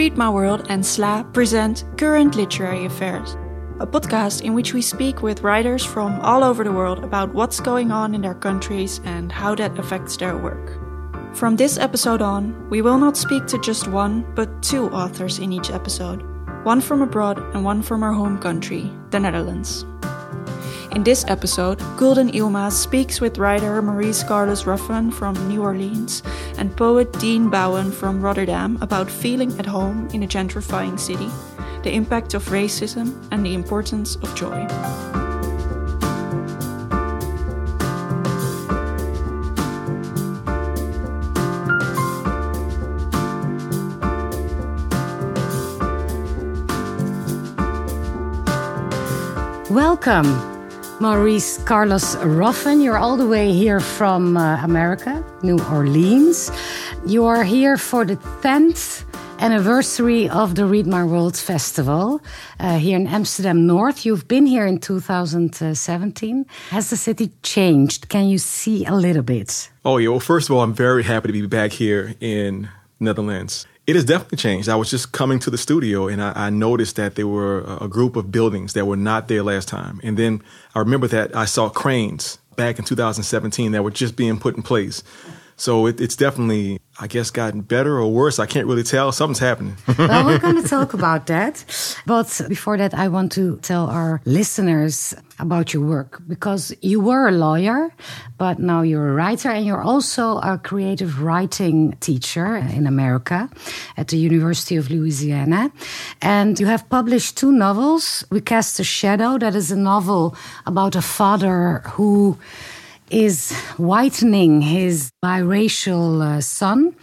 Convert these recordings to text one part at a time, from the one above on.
Read My World and SLA present Current Literary Affairs, a podcast in which we speak with writers from all over the world about what's going on in their countries and how that affects their work. From this episode on, we will not speak to just one, but two authors in each episode one from abroad and one from our home country, the Netherlands. In this episode, Gulden Yilmaz speaks with writer Maurice Carlos Ruffin from New Orleans and poet Dean Bowen from Rotterdam about feeling at home in a gentrifying city, the impact of racism, and the importance of joy. Welcome. Maurice Carlos Ruffin. You're all the way here from uh, America, New Orleans. You are here for the 10th anniversary of the Read My World Festival uh, here in Amsterdam North. You've been here in 2017. Has the city changed? Can you see a little bit? Oh, yeah. Well, first of all, I'm very happy to be back here in Netherlands. It has definitely changed. I was just coming to the studio and I, I, noticed that there were a group of buildings that were not there last time. And then I remember that I saw cranes back in 2017 that were just being put in place. So it, it's definitely I guess, gotten better or worse. I can't really tell. Something's happening. well, we're going to talk about that. But before that, I want to tell our listeners about your work because you were a lawyer, but now you're a writer and you're also a creative writing teacher in America at the University of Louisiana. And you have published two novels. We Cast a Shadow, that is a novel about a father who is whitening his biracial uh, son.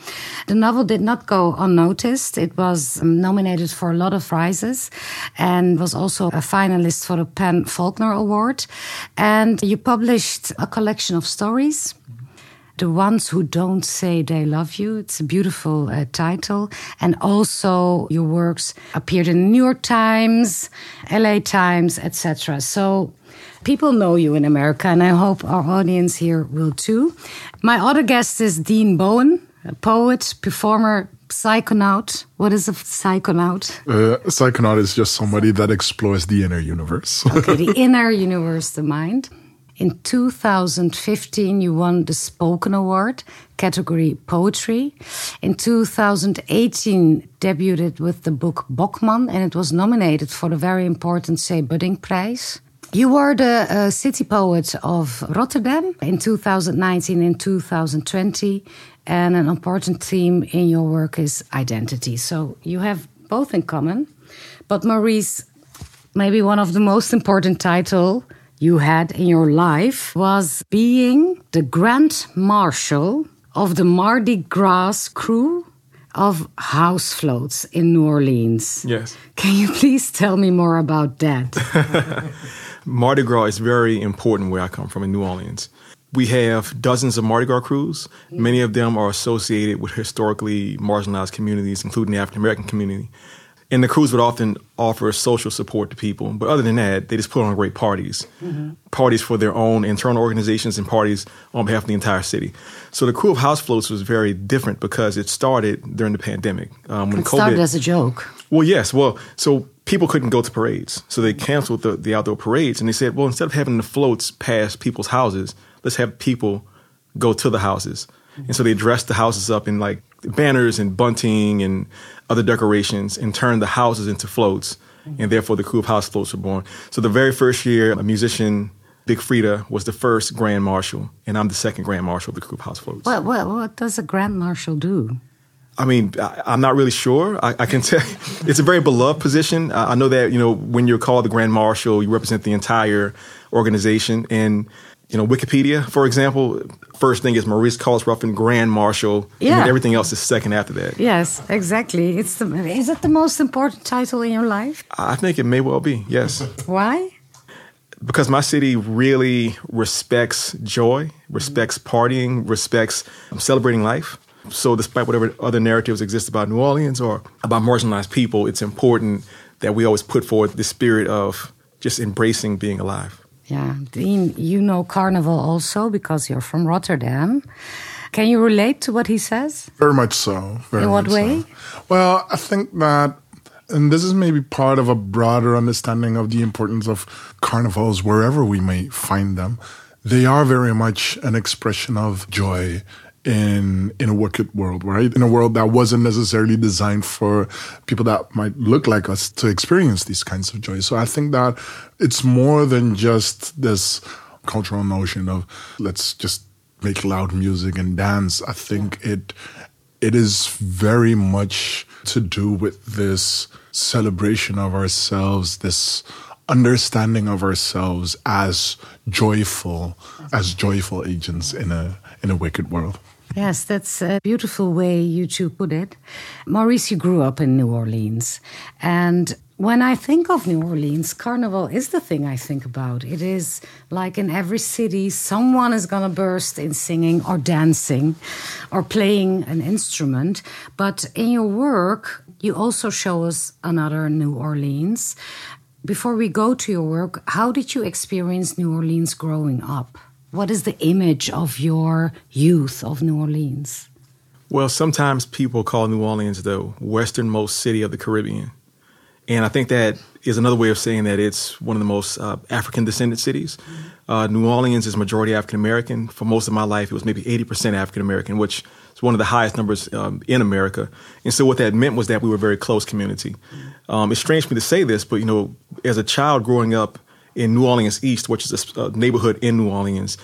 The novel did not go unnoticed. It was um, nominated for a lot of prizes and was also a finalist for the PEN Faulkner Award. And you published a collection of stories. The Ones Who Don't Say They Love You. It's a beautiful uh, title. And also your works appeared in New York Times, LA Times, etc. So People know you in America, and I hope our audience here will too. My other guest is Dean Bowen, a poet, performer, psychonaut. What is a psychonaut? Uh, psychonaut is just somebody that explores the inner universe. okay, the inner universe, the mind. In 2015, you won the Spoken Award, category Poetry. In 2018, debuted with the book Bokman, and it was nominated for the very important C. Buddingh' Prize. You were the uh, city poet of Rotterdam in 2019 and 2020, and an important theme in your work is identity. So you have both in common. But Maurice, maybe one of the most important title you had in your life was being the Grand Marshal of the Mardi Gras Krewe of house floats in New Orleans. Yes. Can you please tell me more about that? Mardi Gras is very important where I come from in New Orleans. We have dozens of Mardi Gras krewes. Many of them are associated with historically marginalized communities, including the African American community. And the krewes would often offer social support to people. But other than that, they just put on great parties. Mm-hmm. Parties for their own internal organizations and parties on behalf of the entire city. So the Krewe of House Floats was very different because it started during the pandemic. Um, when it COVID, started as a joke. Well, yes. Well, so people couldn't go to parades. So they canceled the, the outdoor parades. And they said, well, instead of having the floats pass people's houses, let's have people go to the houses. And so they dressed the houses up in like banners and bunting and other decorations and turned the houses into floats. And therefore, the Krewe of house floats were born. So the very first year, a musician, Big Freedia, was the first Grand Marshal, and I'm the second Grand Marshal of the Krewe of house floats. What, what, what does a Grand Marshal do? I mean, I, am not really sure. I, I can tell it's a very beloved position. I, I know that you know when you're called the Grand Marshal, you represent the entire organization, and you know, Wikipedia, for example, first thing is Maurice Carlos Ruffin, Grand Marshal. Yeah. And everything else is second after that. Yes, exactly. It's the, is it the most important title in your life? I think it may well be, yes. Why? Because my city really respects joy, respects partying, respects um, celebrating life. So, despite whatever other narratives exist about New Orleans or about marginalized people, it's important that we always put forward the spirit of just embracing being alive. Yeah, Dean, you know Carnival also because you're from Rotterdam. Can you relate to what he says? Very much so. Very In what much way? So. Well, I think that, and this is maybe part of a broader understanding of the importance of carnivals wherever we may find them. They are very much an expression of joy in in a wicked world, right? In a world that wasn't necessarily designed for people that might look like us to experience these kinds of joys. So I think that it's more than just this cultural notion of let's just make loud music and dance. I think it it is very much to do with this celebration of ourselves, this understanding of ourselves as joyful, as joyful agents in a in a wicked world. Yes, that's a beautiful way you two put it. Maurice, you grew up in New Orleans. And when I think of New Orleans, Carnival is the thing I think about. It is like in every city, someone is going to burst in singing or dancing or playing an instrument. But in your work, you also show us another New Orleans. Before we go to your work, how did you experience New Orleans growing up? What is the image of your youth of New Orleans? Well, sometimes people call New Orleans the westernmost city of the Caribbean. And I think that is another way of saying that it's one of the most uh, African descended cities. Uh, New Orleans is majority African American. For most of my life, it was maybe 80% African American, which is one of the highest numbers um, in America. And so what that meant was that we were a very close community. Um, it's strange for me to say this, but you know, as a child growing up in New Orleans East, which is a, neighborhood in New Orleans,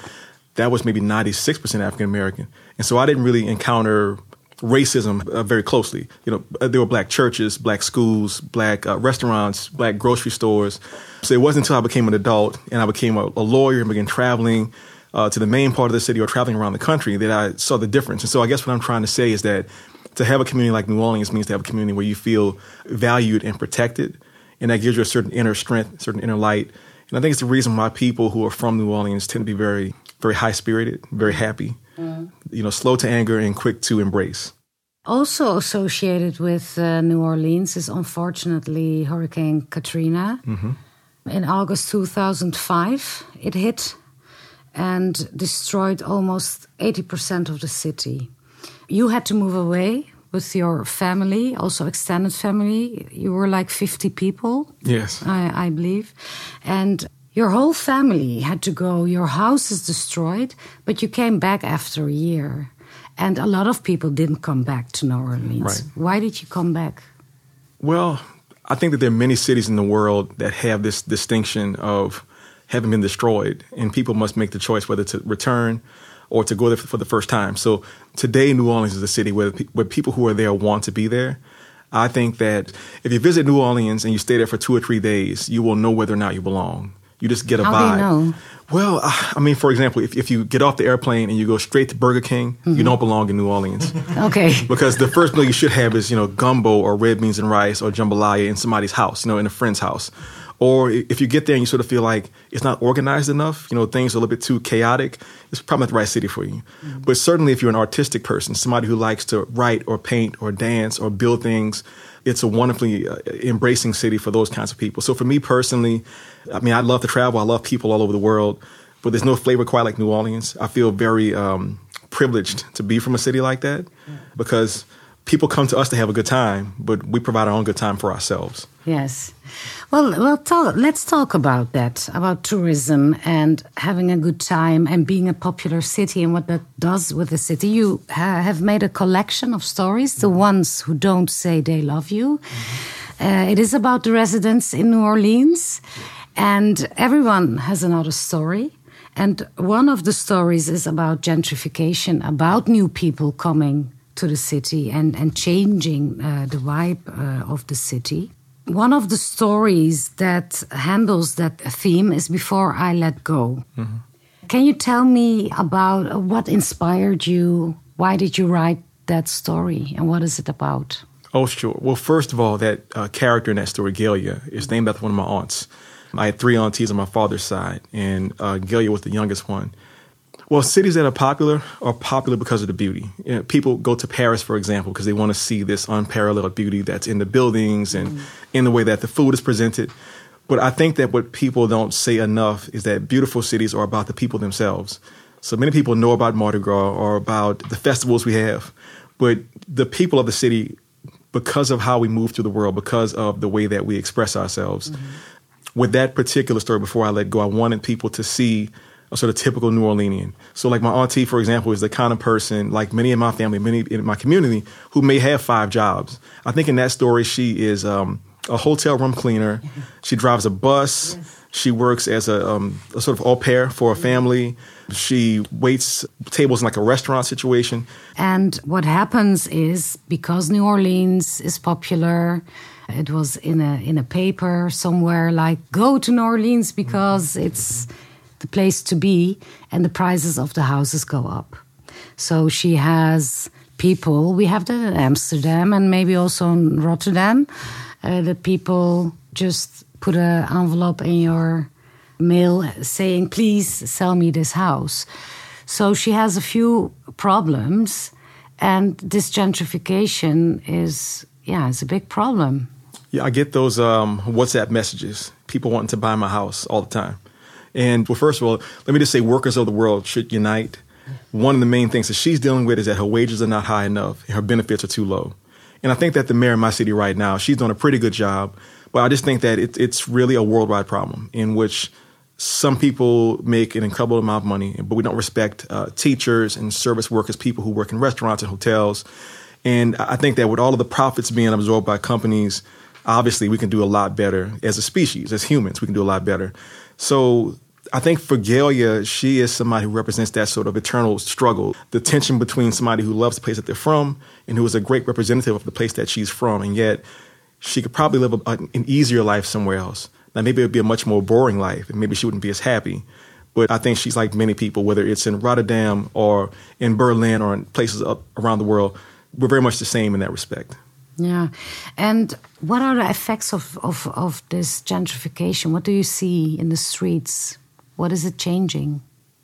that was maybe 96% African American. And so I didn't really encounter racism uh, very closely. You know, uh, there were black churches, black schools, black uh, restaurants, black grocery stores. So it wasn't until I became an adult and I became a, a lawyer and began traveling uh, to the main part of the city or traveling around the country that I saw the difference. And so I guess what I'm trying to say is that to have a community like New Orleans means to have a community where you feel valued and protected. And that gives you a certain inner strength, certain inner light and I think it's the reason why people who are from New Orleans tend to be very, very high spirited, very happy, mm. you know, slow to anger and quick to embrace. Also associated with uh, New Orleans is unfortunately Hurricane Katrina. Mm-hmm. In August 2005, it hit and destroyed almost 80% of the city. You had to move away with your family, also extended family. You were like 50 people. Yes. I, I believe. And your whole family had to go. Your house is destroyed, but you came back after a year. And a lot of people didn't come back to New Orleans. Right. Why did you come back? Well, I think that there are many cities in the world that have this distinction of having been destroyed, and people must make the choice whether to return or to go there for the first time. So today, New Orleans is a city where, where people who are there want to be there. I think that if you visit New Orleans and you stay there for two or three days, you will know whether or not you belong. You just get a How vibe. Do you know? Well, I mean, for example, if, if you get off the airplane and you go straight to Burger King, mm-hmm. you don't belong in New Orleans. okay. Because the first meal you should have is, you know, gumbo or red beans and rice or jambalaya in somebody's house, you know, in a friend's house. Or if you get there and you sort of feel like it's not organized enough, you know, things are a little bit too chaotic, it's probably not the right city for you. Mm-hmm. But certainly if you're an artistic person, somebody who likes to write or paint or dance or build things, it's a wonderfully uh, embracing city for those kinds of people. So for me personally, I mean, I love to travel. I love people all over the world, but there's no flavor quite like New Orleans. I feel very um, privileged to be from a city like that because people come to us to have a good time, but we provide our own good time for ourselves. Yes. Well, well, talk, let's talk about that, about tourism and having a good time and being a popular city and what that does with the city. You ha have made a collection of stories, the ones who don't say they love you. Uh, it is about the residents in New Orleans, and everyone has another story. And one of the stories is about gentrification, about new people coming to the city and, and changing uh, the vibe uh, of the city. One of the stories that handles that theme is Before I Let Go. Mm-hmm. Can you tell me about what inspired you? Why did you write that story and what is it about? Oh, sure. Well, first of all, that uh, character in that story, Galia, is named after one of my aunts. I had three aunties on my father's side, and uh, Galia was the youngest one. Well, cities that are popular are popular because of the beauty. You know, people go to Paris, for example, because they want to see this unparalleled beauty that's in the buildings and mm. in the way that the food is presented. But I think that what people don't say enough is that beautiful cities are about the people themselves. So many people know about Mardi Gras or about the festivals we have, but the people of the city, because of how we move through the world, because of the way that we express ourselves, mm-hmm. with that particular story, before I let go, I wanted people to see a sort of typical New Orleanian. So, like my auntie, for example, is the kind of person, like many in my family, many in my community, who may have five jobs. I think in that story, she is um, a hotel room cleaner. She drives a bus. Yes. She works as a, um, a, sort of au pair for a family. She waits tables in like a restaurant situation. And what happens is because New Orleans is popular, it was in a in a paper somewhere like go to New Orleans because it's the place to be, and the prices of the houses go up. So she has people. We have that in Amsterdam and maybe also in Rotterdam. Uh, the people just put an envelope in your mail saying, please sell me this house. So she has a few problems, and this gentrification is, yeah, it's a big problem. Yeah, I get those um, WhatsApp messages, people wanting to buy my house all the time. And well, first of all, let me just say workers of the world should unite. One of the main things that she's dealing with is that her wages are not high enough, her benefits are too low. And I think that the mayor of my city right now, she's doing a pretty good job but I just think that it, it's really a worldwide problem in which some people make an incredible amount of money, but we don't respect uh, teachers and service workers, people who work in restaurants and hotels. And I think that with all of the profits being absorbed by companies, obviously we can do a lot better as a species, as humans, we can do a lot better. So I think for Galia, she is somebody who represents that sort of eternal struggle, the tension between somebody who loves the place that they're from and who is a great representative of the place that she's from, and yet she could probably live a, an easier life somewhere else. Now, maybe it would be a much more boring life, and maybe she wouldn't be as happy. But I think she's like many people, whether it's in Rotterdam or in Berlin or in places up around the world, we're very much the same in that respect. Yeah. And what are the effects of, of, of this gentrification? What do you see in the streets? What is it changing?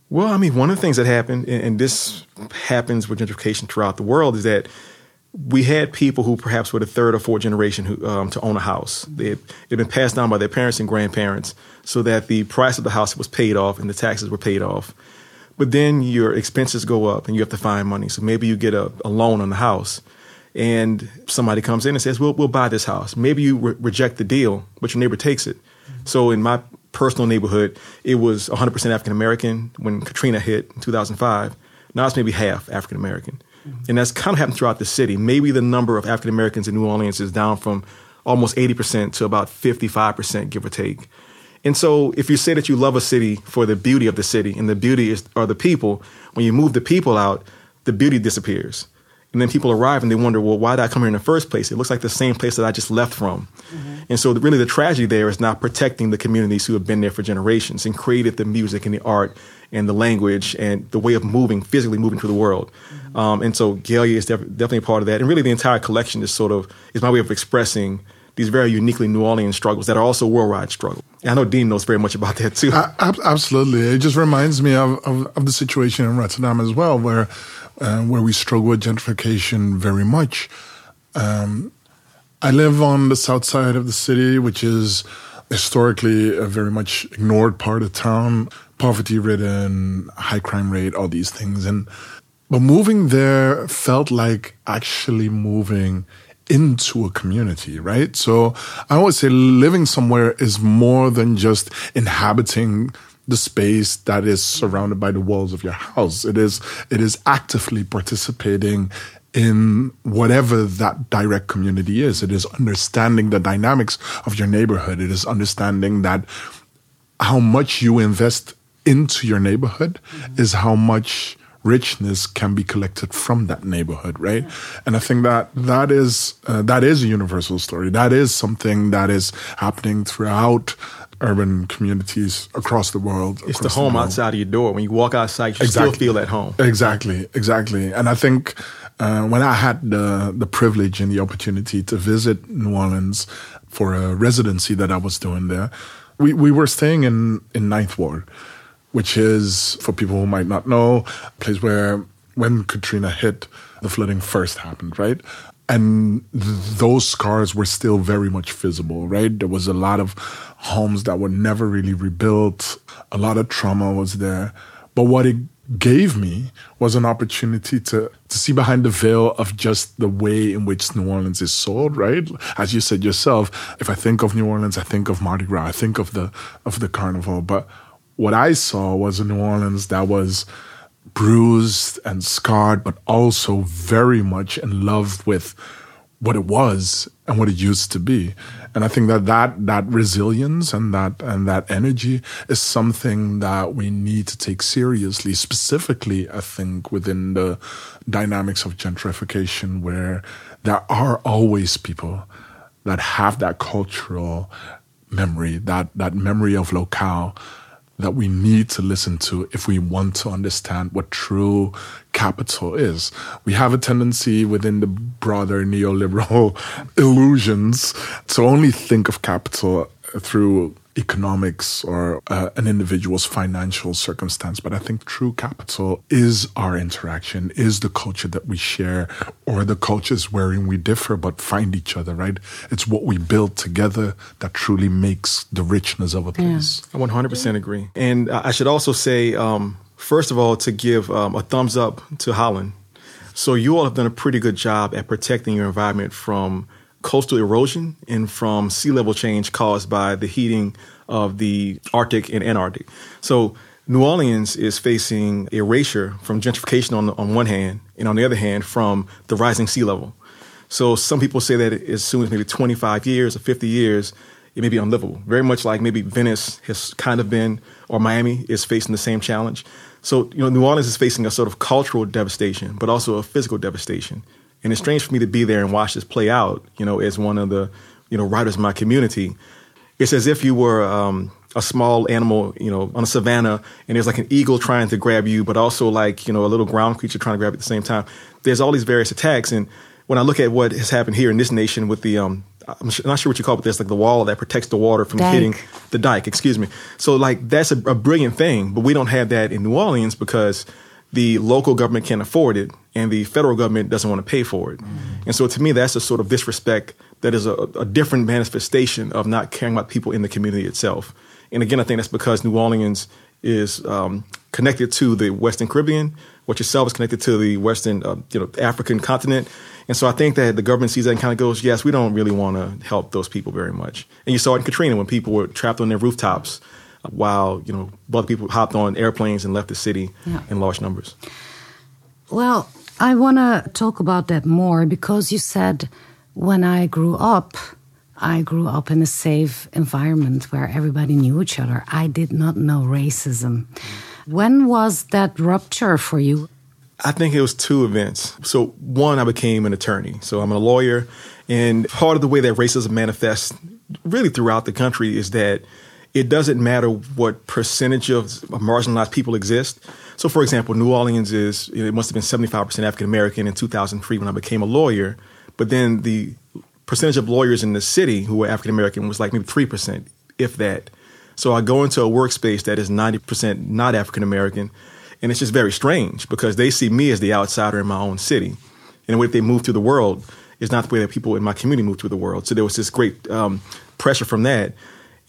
Well, I mean, one of the things that happened, and this happens with gentrification throughout the world, is that we had people who perhaps were the third or fourth generation who, um, to own a house. They had, it had been passed down by their parents and grandparents so that the price of the house was paid off and the taxes were paid off. But then your expenses go up and you have to find money. So maybe you get a, a loan on the house and somebody comes in and says, we'll, we'll buy this house. Maybe you re- reject the deal, but your neighbor takes it. So in my personal neighborhood, it was 100% African American when Katrina hit in 2005. Now it's maybe half African American. And that's kind of happened throughout the city. Maybe the number of African Americans in New Orleans is down from almost 80% to about 55%, give or take. And so if you say that you love a city for the beauty of the city and the beauty is are the people, when you move the people out, the beauty disappears. And then people arrive and they wonder, well, why did I come here in the first place? It looks like the same place that I just left from. Mm-hmm. And so, really, the tragedy there is not protecting the communities who have been there for generations and created the music and the art and the language and the way of moving, physically moving through the world. Mm-hmm. Um, and so, Galia is def- definitely a part of that. And really, the entire collection is sort of is my way of expressing these very uniquely New Orleans struggles that are also worldwide struggles. And I know Dean knows very much about that too. Uh, absolutely, it just reminds me of, of, of the situation in Rotterdam as well, where uh, where we struggle with gentrification very much. Um, I live on the south side of the city, which is historically a very much ignored part of town, poverty ridden, high crime rate, all these things. And but moving there felt like actually moving into a community, right? So I always say living somewhere is more than just inhabiting the space that is surrounded by the walls of your house. It is it is actively participating in whatever that direct community is. It is understanding the dynamics of your neighborhood. It is understanding that how much you invest into your neighborhood mm-hmm. is how much richness can be collected from that neighborhood, right? Yeah. And I think that that is uh, that is a universal story. That is something that is happening throughout urban communities across the world. It's the home the outside of your door. When you walk outside, you exactly. still feel at home. Exactly, exactly. And I think uh, when I had the the privilege and the opportunity to visit New Orleans for a residency that I was doing there, we, we were staying in in Ninth Ward, which is for people who might not know, a place where when Katrina hit, the flooding first happened, right? and those scars were still very much visible, right? There was a lot of homes that were never really rebuilt. A lot of trauma was there. But what it gave me was an opportunity to to see behind the veil of just the way in which New Orleans is sold, right? As you said yourself, if I think of New Orleans, I think of Mardi Gras, I think of the of the carnival. But what I saw was a New Orleans that was bruised and scarred, but also very much in love with what it was and what it used to be. And I think that that, that resilience and that, and that energy is something that we need to take seriously, specifically, I think, within the dynamics of gentrification, where there are always people that have that cultural memory, that, that memory of locale that we need to listen to if we want to understand what true capital is. We have a tendency within the broader neoliberal illusions to only think of capital through economics or uh, an individual's financial circumstance. But I think true capital is our interaction, is the culture that we share, or the cultures wherein we differ but find each other, right? It's what we build together that truly makes the richness of a place. I 100% agree. And I should also say, um, first of all, to give um, a thumbs up to Holland. So you all have done a pretty good job at protecting your environment from coastal erosion and from sea level change caused by the heating of the Arctic and Antarctic. So New Orleans is facing erasure from gentrification on, the, on one hand, and on the other hand, from the rising sea level. So some people say that as soon as maybe 25 years or 50 years, it may be unlivable. Very much like maybe Venice has kind of been, or Miami is facing the same challenge. So, you know, New Orleans is facing a sort of cultural devastation, but also a physical devastation. And it's strange for me to be there and watch this play out, you know, as one of the, you know, writers in my community. It's as if you were um, a small animal, you know, on a savannah, and there's like an eagle trying to grab you, but also like, you know, a little ground creature trying to grab you at the same time. There's all these various attacks. And when I look at what has happened here in this nation with the, um, I'm not sure what you call it, but there's like the wall that protects the water from Dike. hitting the dike, excuse me. So like that's a, a brilliant thing, but we don't have that in New Orleans because the local government can't afford it and the federal government doesn't want to pay for it. And so to me, that's a sort of disrespect that is a, a different manifestation of not caring about people in the community itself. And again, I think that's because New Orleans is um, connected to the Western Caribbean, which itself is connected to the Western, uh, you know, African continent. And so I think that the government sees that and kind of goes, yes, we don't really want to help those people very much. And you saw it in Katrina when people were trapped on their rooftops while, you know, other people hopped on airplanes and left the city Yeah. in large numbers. Well, I want to talk about that more because you said when I grew up, I grew up in a safe environment where everybody knew each other. I did not know racism. When was that rupture for you? I think it was two events. So one, I became an attorney. So I'm a lawyer, and part of the way that racism manifests really throughout the country is that it doesn't matter what percentage of marginalized people exist. So, for example, New Orleans is it must have been 75% African American in 2003 when I became a lawyer, but then the percentage of lawyers in the city who were African American was like maybe 3%, if that. So I go into a workspace that is 90% not African American, and it's just very strange because they see me as the outsider in my own city. And the way that they move through the world is not the way that people in my community move through the world. So there was this great um, pressure from that.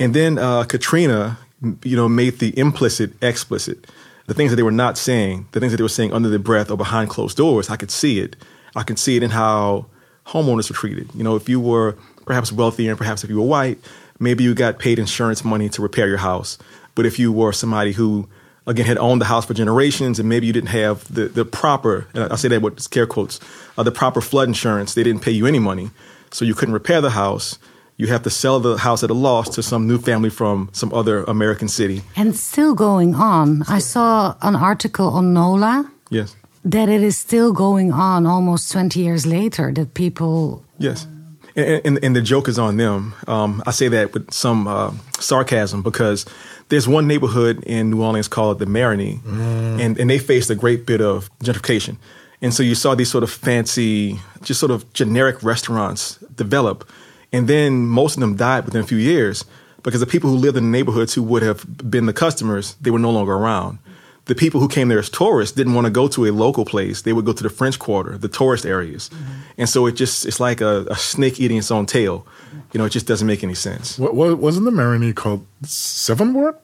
And then uh, Katrina, you know, made the implicit explicit. The things that they were not saying, the things that they were saying under their breath or behind closed doors, I could see it. I could see it in how homeowners were treated. You know, if you were perhaps wealthier and perhaps if you were white, maybe you got paid insurance money to repair your house. But if you were somebody who, again, had owned the house for generations and maybe you didn't have the, the proper, and I say that with scare quotes, uh, the proper flood insurance, they didn't pay you any money. So you couldn't repair the house. You have to sell the house at a loss to some new family from some other American city. And still going on. I saw an article on NOLA Yes. that it is still going on almost 20 years later, that people. Yes. And, and, and the joke is on them. Um, I say that with some uh, sarcasm because there's one neighborhood in New Orleans called the Marigny, and, and they faced a great bit of gentrification. And so you saw these sort of fancy, just sort of generic restaurants develop. And then most of them died within a few years because the people who lived in the neighborhoods who would have been the customers, they were no longer around. The people who came there as tourists didn't want to go to a local place. They would go to the French Quarter, the tourist areas. And so it just, it's like a, a snake eating its own tail. You know, it just doesn't make any sense. What, what wasn't the Marigny called Seven Ward?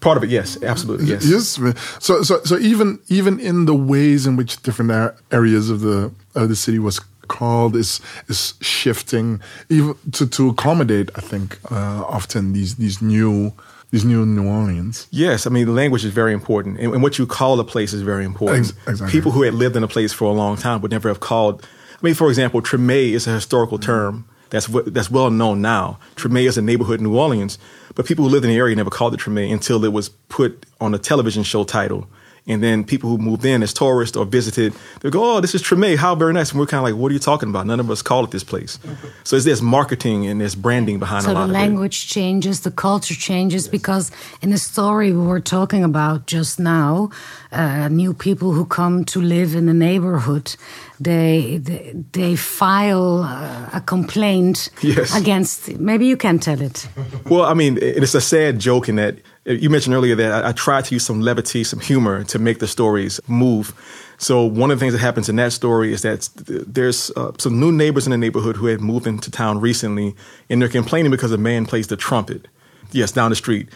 Part of it, yes, absolutely, yes. Yes. So, so, so even even in the ways in which different areas of the of the city was called is is shifting even to to accommodate. I think uh, often these these new these new New Orleans. Yes, I mean the language is very important, and, and what you call a place is very important. exactly. People who had lived in a place for a long time would never have called. I mean, for example, Treme is a historical term that's that's well known now. Treme is a neighborhood in New Orleans, but people who lived in the area never called it Treme until it was put on a television show title and then people who moved in as tourists or visited, they go, "Oh, this is Treme. How very nice." And we're kind of like, "What are you talking about? None of us call it this place." Mm-hmm. So it's this marketing and this branding behind so a lot the language changes, the culture changes yes. because in the story we were talking about just now, uh, new people who come to live in the neighborhood, they they, they file uh, a complaint yes. against. Maybe you can tell it. well, I mean, it's a sad joke in that you mentioned earlier that I, I tried to use some levity, some humor to make the stories move. So one of the things that happens in that story is that there's uh, some new neighbors in the neighborhood who had moved into town recently, and they're complaining because a man plays the trumpet. Yes, down the street.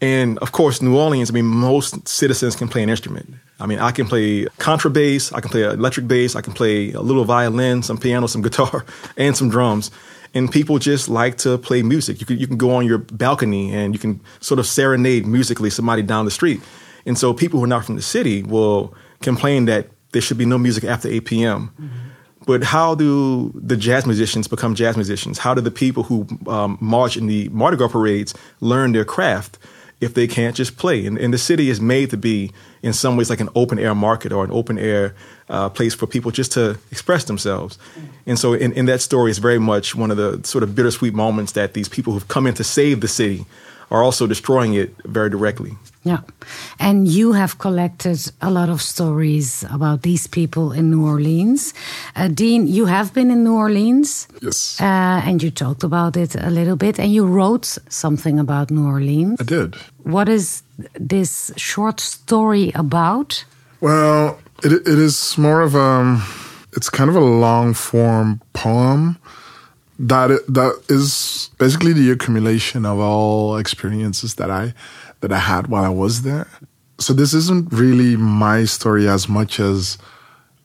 And of course, New Orleans, I mean, most citizens can play an instrument. I mean, I can play contrabass, I can play electric bass, I can play a little violin, some piano, some guitar, and some drums and people just like to play music. You can you can go on your balcony and you can sort of serenade musically somebody down the street. And so people who are not from the city will complain that there should be no music after 8 p.m. Mm-hmm. But how do the jazz musicians become jazz musicians? How do the people who um, march in the Mardi Gras parades learn their craft if they can't just play? And, and the city is made to be, in some ways, like an open air market or an open air uh, place for people just to express themselves. And so, in, in that story, is very much one of the sort of bittersweet moments that these people who've come in to save the city are also destroying it very directly. Yeah. And you have collected a lot of stories about these people in New Orleans. Uh, Dean, you have been in New Orleans. Yes. Uh, and you talked about it a little bit, and you wrote something about New Orleans. I did. What is this short story about? Well, it, it is more of a, it's kind of a long form poem that that is basically the accumulation of all experiences that I that I had while I was there. So this isn't really my story as much as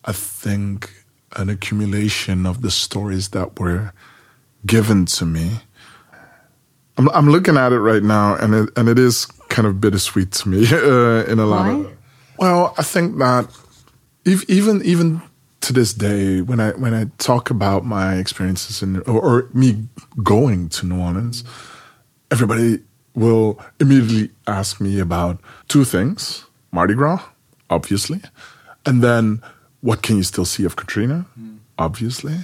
I think an accumulation of the stories that were given to me. I'm, I'm looking at it right now, and it, and it is kind of bittersweet to me uh, in a lot Why? of. Well, I think that if, even even to this day, when I when I talk about my experiences in or, or me going to New Orleans, everybody will immediately ask me about two things: Mardi Gras, obviously, and then what can you still see of Katrina, mm. obviously.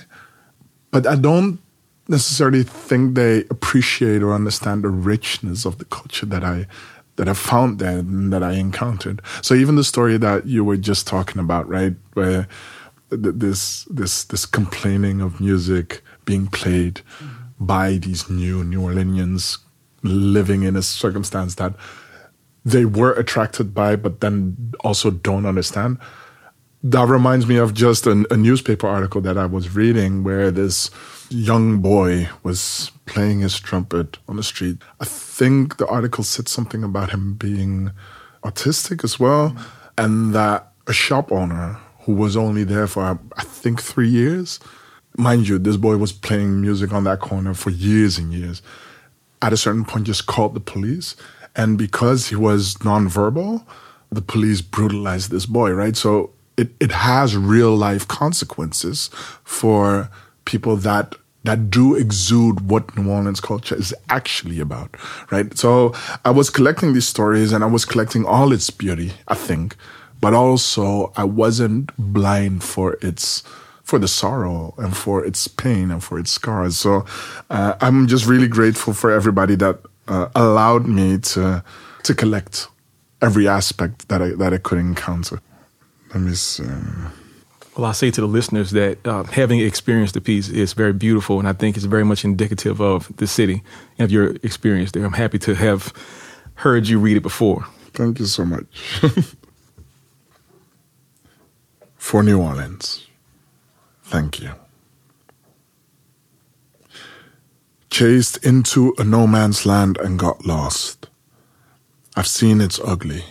But I don't necessarily think they appreciate or understand the richness of the culture that I that I found there and that I encountered. So even the story that you were just talking about, right, where this this this complaining of music being played mm-hmm. by these new New Orleanians living in a circumstance that they were attracted by, but then also don't understand. That reminds me of just a, a newspaper article that I was reading where this young boy was playing his trumpet on the street. I think the article said something about him being autistic as well, mm. and that a shop owner who was only there for, I think, three years. Mind you, this boy was playing music on that corner for years and years. At a certain point, just called the police. And because he was nonverbal, the police brutalized this boy, right? So it, it has real life consequences for people that that do exude what New Orleans culture is actually about, right? So I was collecting these stories and I was collecting all its beauty, I think, but also I wasn't blind for its for the sorrow and for its pain and for its scars. So uh, I'm just really grateful for everybody that uh, allowed me to to collect every aspect that I that I could encounter. Let me see. Well, I say to the listeners that uh, having experienced the piece is very beautiful, and I think it's very much indicative of the city and of your experience there. I'm happy to have heard you read it before. Thank you so much. for New Orleans. Thank you. Chased into a no man's land and got lost. I've seen it's ugly.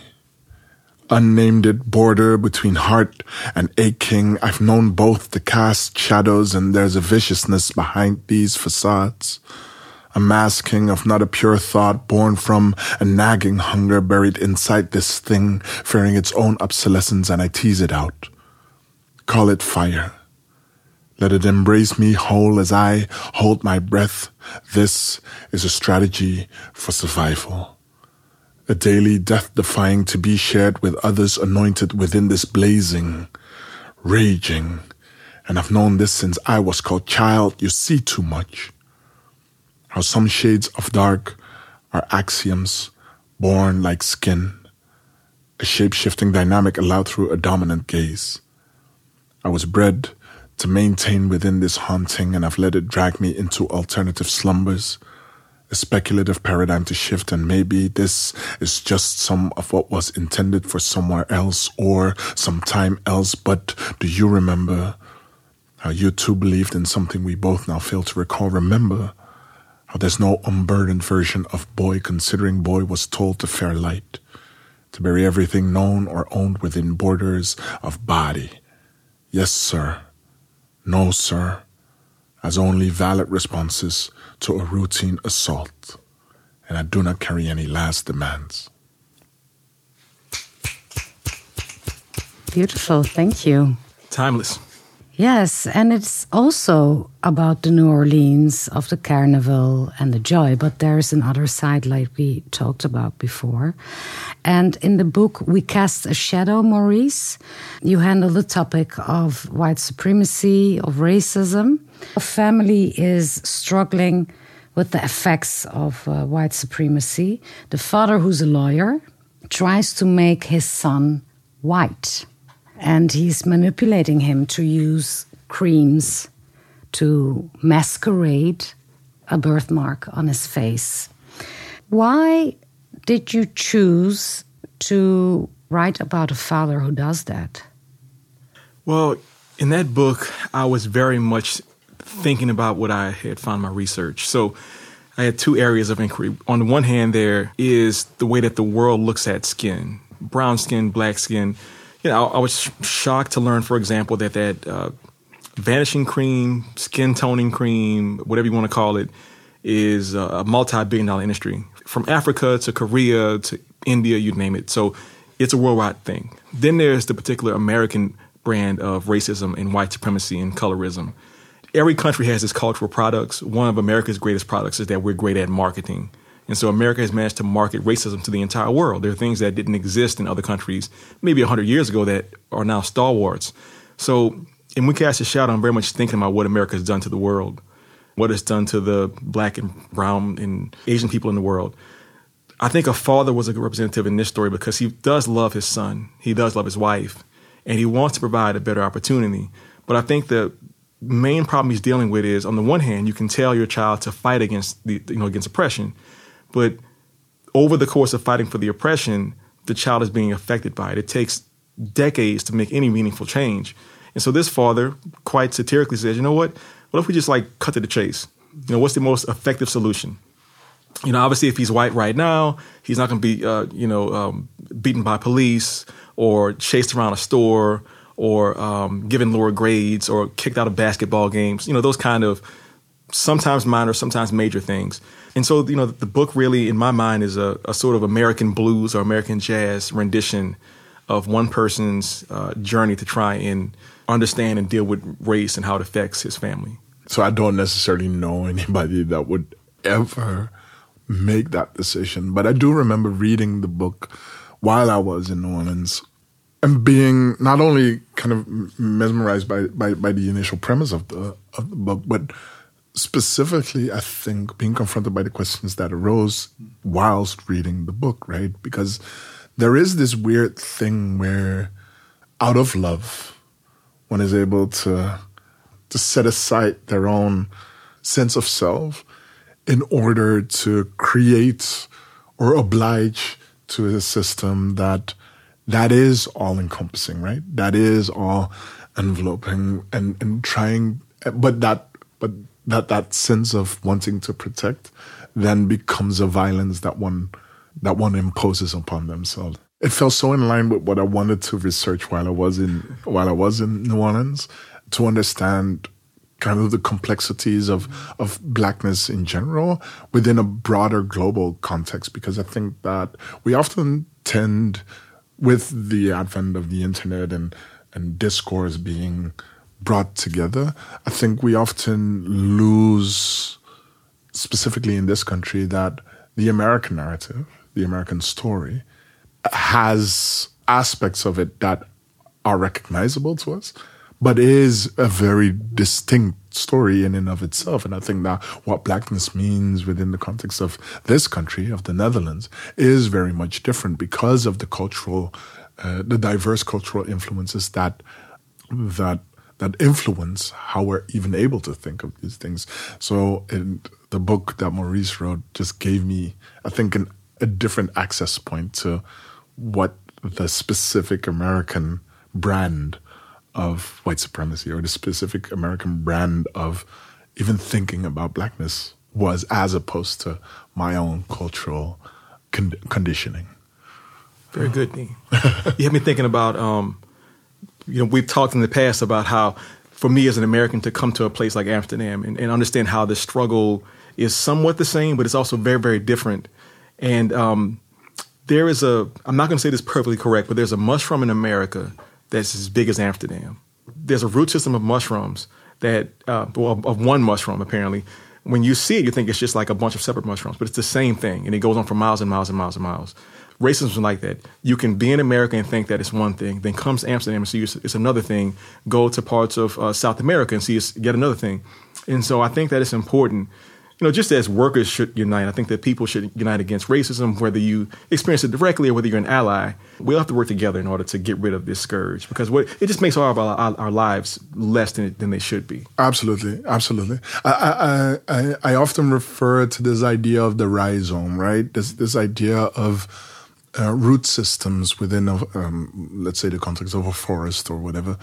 Unnamed it border between heart and aching. I've known both the cast shadows, and there's a viciousness behind these facades. A masking of not a pure thought born from a nagging hunger buried inside this thing, fearing its own obsolescence, and I tease it out. Call it fire. Let it embrace me whole as I hold my breath. This is a strategy for survival. A daily death defying to be shared with others anointed within this blazing, raging. And I've known this since I was called child. You see too much. How some shades of dark are axioms born like skin, a shape shifting dynamic allowed through a dominant gaze. I was bred to maintain within this haunting, and I've let it drag me into alternative slumbers, a speculative paradigm to shift, and maybe this is just some of what was intended for somewhere else or some time else. But do you remember how you too believed in something we both now fail to recall? Remember how there's no unburdened version of boy, considering boy was told to fair light, to bury everything known or owned within borders of body. Yes, sir. No, sir, as only valid responses to a routine assault, and I do not carry any last demands. Beautiful, thank you. Timeless. Yes, and it's also about the New Orleans of the carnival and the joy, but there's another side, like we talked about before. And in the book, We Cast a Shadow, Maurice, you handle the topic of white supremacy, of racism. A family is struggling with the effects of uh, white supremacy. The father, who's a lawyer, tries to make his son white and he's manipulating him to use creams to masquerade a birthmark on his face. Why did you choose to write about a father who does that? Well, in that book, I was very much thinking about what I had found in my research. So I had two areas of inquiry. On the one hand, there is the way that the world looks at skin brown skin, black skin you know, I, was sh- shocked to learn, for example, that that uh, vanishing cream, skin toning cream, whatever you want to call it, is a multi-billion dollar industry from Africa to Korea to India, you name it. So it's a worldwide thing. Then there's the particular American brand of racism and white supremacy and colorism. Every country has its cultural products. One of America's greatest products is that we're great at marketing. And so America has managed to market racism to the entire world. There are things that didn't exist in other countries maybe 100 years ago that are now stalwarts. So, in We Cast a Shadow, I'm very much thinking about what America has done to the world, what it's done to the black and brown and Asian people in the world. I think a father was a good representative in this story because he does love his son, he does love his wife, and he wants to provide a better opportunity. But I think the main problem he's dealing with is on the one hand, you can tell your child to fight against the you know against oppression but over the course of fighting for the oppression, the child is being affected by it. It takes decades to make any meaningful change. And so this father quite satirically says, you know what? What if we just like cut to the chase? You know, what's the most effective solution? You know, obviously, if he's white right now, he's not going to be, uh, you know, um, beaten by police or chased around a store or um, given lower grades or kicked out of basketball games. You know, those kind of sometimes minor, sometimes major things. And so, you know, the book really, in my mind, is a, a sort of American blues or American jazz rendition of one person's uh, journey to try and understand and deal with race and how it affects his family. So I don't necessarily know anybody that would ever make that decision, but I do remember reading the book while I was in New Orleans and being not only kind of mesmerized by, by, by the initial premise of the of the book, but specifically, I think being confronted by the questions that arose whilst reading the book, right? Because there is this weird thing where, out of love, one is able to to set aside their own sense of self in order to create or oblige to a system that that is all encompassing, right? That is all enveloping and, and trying, but that, but that that sense of wanting to protect then becomes a violence that one that one imposes upon themselves. It felt so in line with what I wanted to research while I was in while I was in New Orleans to understand kind of the complexities of of blackness in general within a broader global context because I think that we often tend with the advent of the internet and and discourse being brought together, I think we often lose specifically in this country that the American narrative, the American story has aspects of it that are recognizable to us but is a very distinct story in and of itself. And I think that what blackness means within the context of this country, of the Netherlands, is very much different because of the cultural, uh, the diverse cultural influences that that that influence how we're even able to think of these things. So, in the book that Maurice wrote just gave me, I think, an, a different access point to what the specific American brand of white supremacy or the specific American brand of even thinking about blackness was as opposed to my own cultural con- conditioning. Very good, Dean. you had me thinking about, um, you know, we've talked in the past about how, for me as an American, to come to a place like Amsterdam and, and understand how the struggle is somewhat the same, but it's also very, very different. And um, there is a, I'm not going to say this perfectly correct, but there's a mushroom in America that's as big as Amsterdam. There's a root system of mushrooms that, uh, well, of one mushroom apparently. When you see it, you think it's just like a bunch of separate mushrooms, but it's the same thing, and it goes on for miles and miles and miles and miles. Racism like that. You can be in America and think that it's one thing, then comes Amsterdam and see it's another thing. Go to parts of uh, South America and see it's yet another thing. And so I think that it's important you know, just as workers should unite, I think that people should unite against racism, whether you experience it directly or whether you're an ally. We all have to work together in order to get rid of this scourge because what, it just makes all of our, our, our lives less than, than they should be. Absolutely, absolutely. I, I, I, I often refer to this idea of the rhizome, right? This this idea of uh, root systems within, a, um, let's say, the context of a forest or whatever,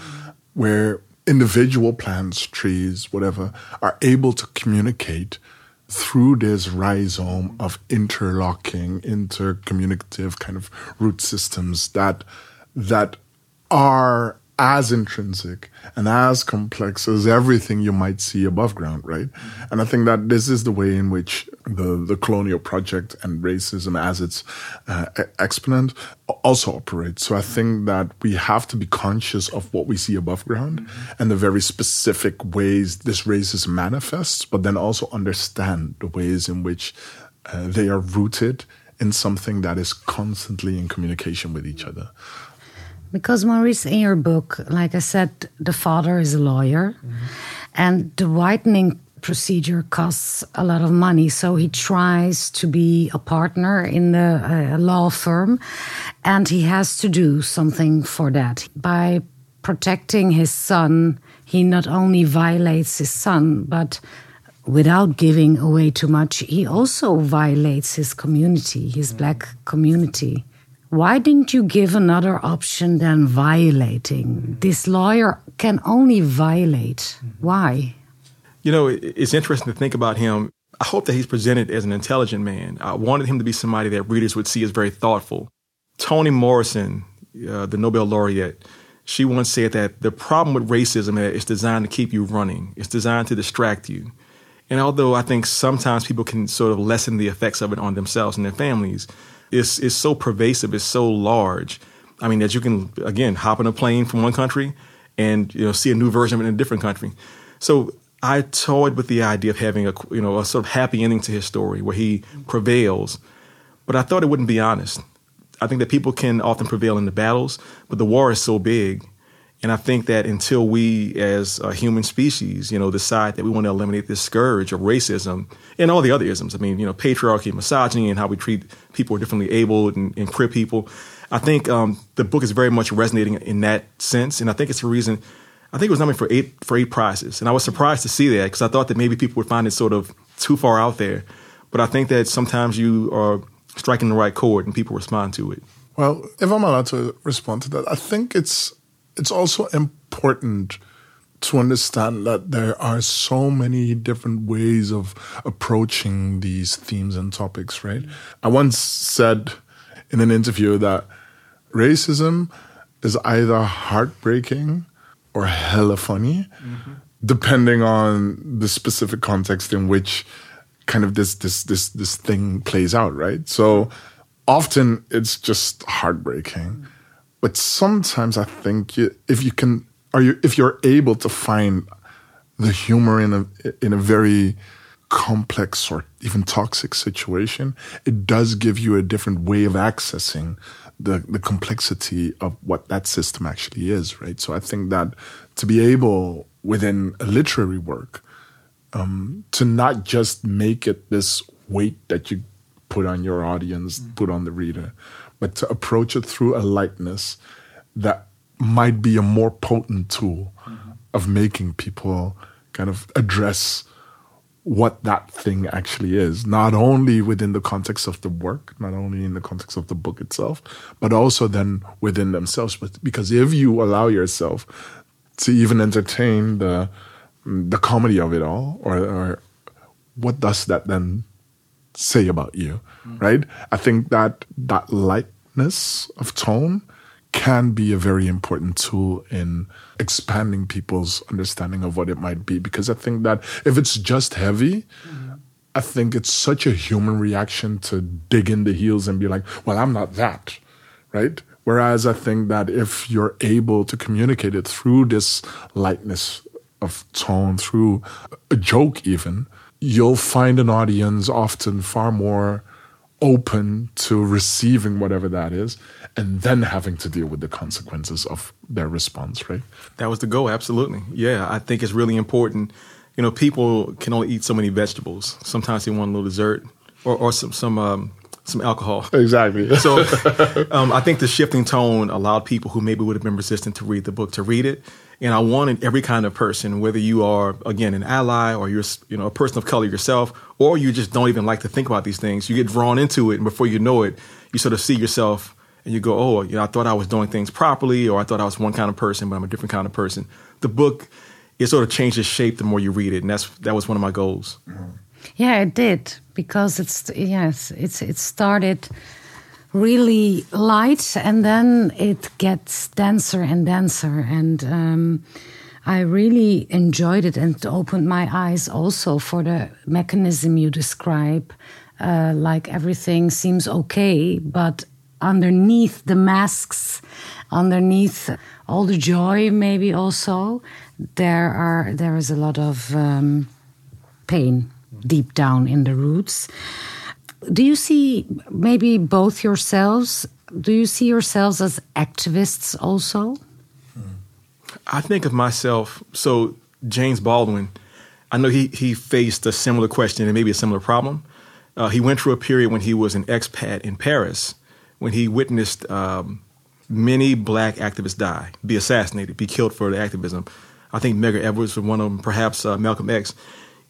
where individual plants, trees, whatever, are able to communicate through this rhizome of interlocking, intercommunicative kind of root systems that that are as intrinsic and as complex as everything you might see above ground, right? And I think that this is the way in which the, the colonial project and racism as its uh, exponent also operates. So I think that we have to be conscious of what we see above ground and the very specific ways this racism manifests, but then also understand the ways in which uh, they are rooted in something that is constantly in communication with each other. Because, Maurice, in your book, like I said, the father is a lawyer, mm-hmm. and the whitening procedure costs a lot of money. So he tries to be a partner in the uh, law firm, and he has to do something for that. By protecting his son, he not only violates his son, but without giving away too much, he also violates his community, his mm-hmm. black community. Why didn't you give another option than violating? This lawyer can only violate. Why? You know, it's interesting to think about him. I hope that he's presented as an intelligent man. I wanted him to be somebody that readers would see as very thoughtful. Toni Morrison, uh, the Nobel laureate, she once said that the problem with racism is it's designed to keep you running. It's designed to distract you. And although I think sometimes people can sort of lessen the effects of it on themselves and their families, is is so pervasive, it's so large. I mean, that you can again hop on a plane from one country and you know see a new version of it in a different country. So I toyed with the idea of having a you know a sort of happy ending to his story where he prevails, but I thought it wouldn't be honest. I think that people can often prevail in the battles, but the war is so big and I think that until we, as a human species, you know, decide that we want to eliminate this scourge of racism and all the other isms, I mean, you know, patriarchy, misogyny, and how we treat people differently abled and, and queer people, I think um, the book is very much resonating in that sense. And I think it's a reason. I think it was nominated for eight for eight prizes, and I was surprised to see that because I thought that maybe people would find it sort of too far out there. But I think that sometimes you are striking the right chord and people respond to it. Well, if I'm allowed to respond to that, I think it's it's also important to understand that there are so many different ways of approaching these themes and topics, right? I once said in an interview that racism is either heartbreaking or hella funny, mm-hmm. depending on the specific context in which kind of this this this this thing plays out, right? So often it's just heartbreaking, but sometimes I think you, if you can, are you if you're able to find the humor in a in a very complex or even toxic situation, it does give you a different way of accessing the, the complexity of what that system actually is, right? So I think that to be able within a literary work um, to not just make it this weight that you put on your audience, mm-hmm. put on the reader, but to approach it through a lightness that might be a more potent tool mm-hmm. of making people kind of address what that thing actually is, not only within the context of the work, not only in the context of the book itself, but also then within themselves. But because if you allow yourself to even entertain the the comedy of it all, or, or what does that then say about you, mm-hmm. right? I think that that lightness of tone can be a very important tool in expanding people's understanding of what it might be. Because I think that if it's just heavy, mm-hmm. I think it's such a human reaction to dig in the heels and be like, well, I'm not that, right? Whereas I think that if you're able to communicate it through this lightness of tone, through a joke even, you'll find an audience often far more open to receiving whatever that is and then having to deal with the consequences of their response, right? That was the goal, absolutely. Yeah, I think it's really important. You know, people can only eat so many vegetables. Sometimes they want a little dessert or, or some some um, some alcohol. Exactly. so um, I think the shifting tone allowed people who maybe would have been resistant to read the book to read it. And I wanted every kind of person, whether you are again an ally or you're you know a person of color yourself, or you just don't even like to think about these things, you get drawn into it, and before you know it, you sort of see yourself and you go, oh, you know, I thought I was doing things properly, or I thought I was one kind of person, but I'm a different kind of person. The book it sort of changes shape the more you read it, and that's that was one of my goals. Yeah, it did because it's yes, it's it started really light and then it gets denser and denser and um, i really enjoyed it and opened my eyes also for the mechanism you describe uh, like everything seems okay but underneath the masks underneath all the joy maybe also there are there is a lot of um, pain deep down in the roots do you see maybe both yourselves? Do you see yourselves as activists also? I think of myself. So James Baldwin, I know he he faced a similar question and maybe a similar problem. Uh, he went through a period when he was an expat in Paris, when he witnessed um, many black activists die, be assassinated, be killed for their activism. I think Medgar Evers was one of them, perhaps uh, Malcolm X.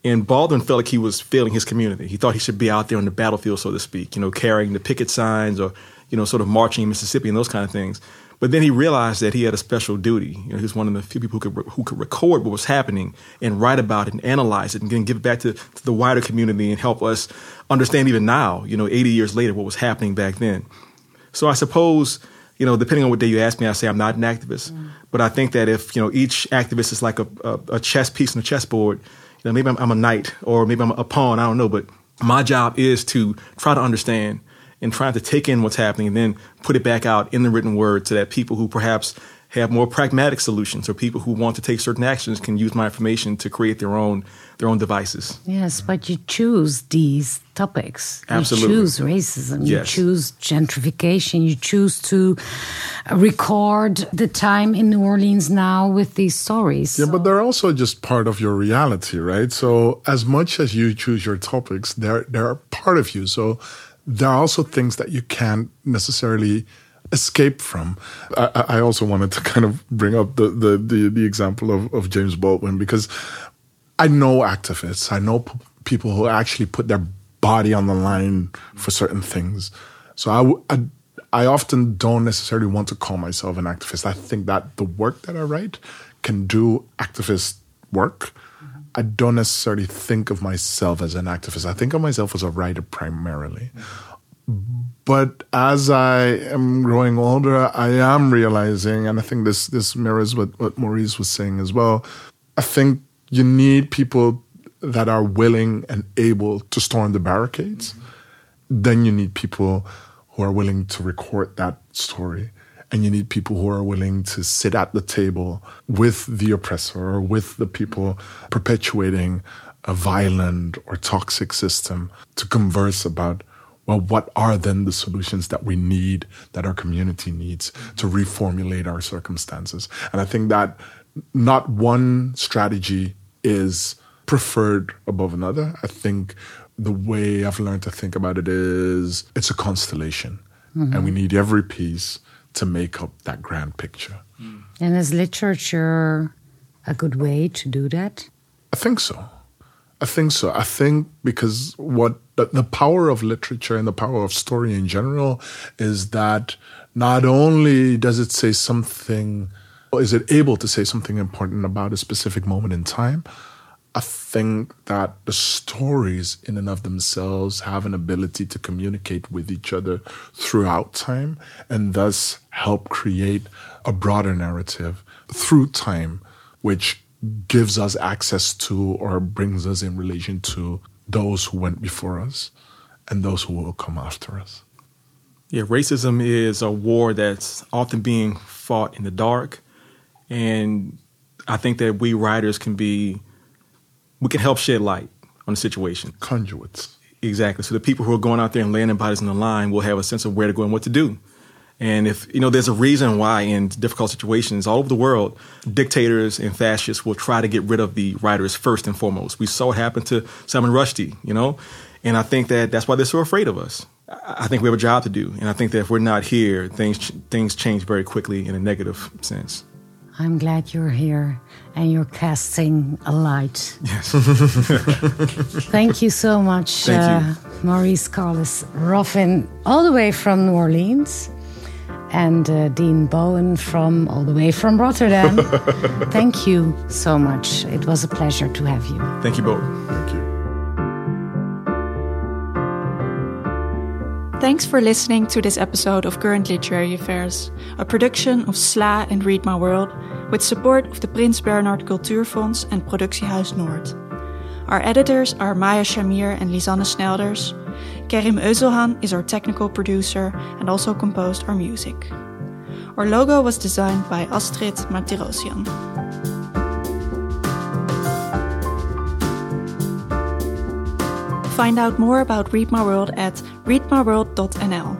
And Baldwin felt like he was failing his community. He thought he should be out there on the battlefield, so to speak, you know, carrying the picket signs or, you know, sort of marching in Mississippi and those kind of things. But then he realized that he had a special duty. You know, he was one of the few people who could who could record what was happening and write about it and analyze it and then give it back to, to the wider community and help us understand even now, you know, 80 years later, what was happening back then. So I suppose, you know, depending on what day you ask me, I say I'm not an activist. Mm. But I think that if you know each activist is like a, a, a chess piece on a chessboard, know, maybe I'm, I'm a knight or maybe I'm a pawn. I don't know, but my job is to try to understand and try to take in what's happening and then put it back out in the written word so that people who perhaps have more pragmatic solutions or people who want to take certain actions can use my information to create their own their own devices. Yes, but you choose these topics. Absolutely. You choose racism. Yes. You choose gentrification. You choose to record the time in New Orleans now with these stories. Yeah, but they're also just part of your reality, right? So as much as you choose your topics, they're they're part of you. So there are also things that you can't necessarily escape from. I, I, also wanted to kind of bring up the the the, the example of, of James Baldwin because I know activists. I know p- people who actually put their body on the line for certain things. So I, I, I often don't necessarily want to call myself an activist. I think that the work that I write can do activist work. I don't necessarily think of myself as an activist. I think of myself as a writer primarily. But as I am growing older, I am realizing, and I think this this mirrors what, what Maurice was saying as well. I think you need people that are willing and able to storm the barricades. Mm-hmm. Then you need people who are willing to record that story. And you need people who are willing to sit at the table with the oppressor or with the people perpetuating a violent or toxic system to converse about well, what are then the solutions that we need, that our community needs to reformulate our circumstances? And I think that not one strategy is preferred above another. I think the way I've learned to think about it is it's a constellation, mm-hmm. and we need every piece to make up that grand picture. And is literature a good way to do that? I think so. I think so. I think because what the, the power of literature and the power of story in general is that not only does it say something, is it able to say something important about a specific moment in time, I think that the stories, in and of themselves, have an ability to communicate with each other throughout time and thus help create a broader narrative through time, which gives us access to or brings us in relation to those who went before us and those who will come after us. Yeah, racism is a war that's often being fought in the dark. And I think that we writers can be, we can help shed light on the situation. Conduits. Exactly. So the people who are going out there and their bodies on the line will have a sense of where to go and what to do. And if, you know, there's a reason why in difficult situations all over the world, dictators and fascists will try to get rid of the writers first and foremost. We saw it happen to Salman Rushdie, you know? And I think that that's why they're so afraid of us. I think we have a job to do. And I think that if we're not here, things, things change very quickly in a negative sense. I'm glad you're here and you're casting a light. Yes. Thank you so much, uh, Maurice Carlos Ruffin, all the way from New Orleans and uh, Dean Bowen from all the way from Rotterdam. Thank you so much. It was a pleasure to have you. Thank you both. Thank you. Thanks for listening to this episode of Current Literary Affairs, a production of SLAA and Read My World, with support of the Prins Bernhard Cultuurfonds and Productiehuis Noord. Our editors are Maya Shamir and Lisanne Snelders. Kerim Euzelhan is our technical producer and also composed our music. Our logo was designed by Astrid Martirosyan. Find out more about Read My World at readmyworld.nl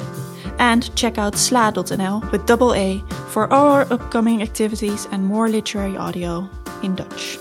and check out slaa.nl with double A for all our upcoming activities and more literary audio in Dutch.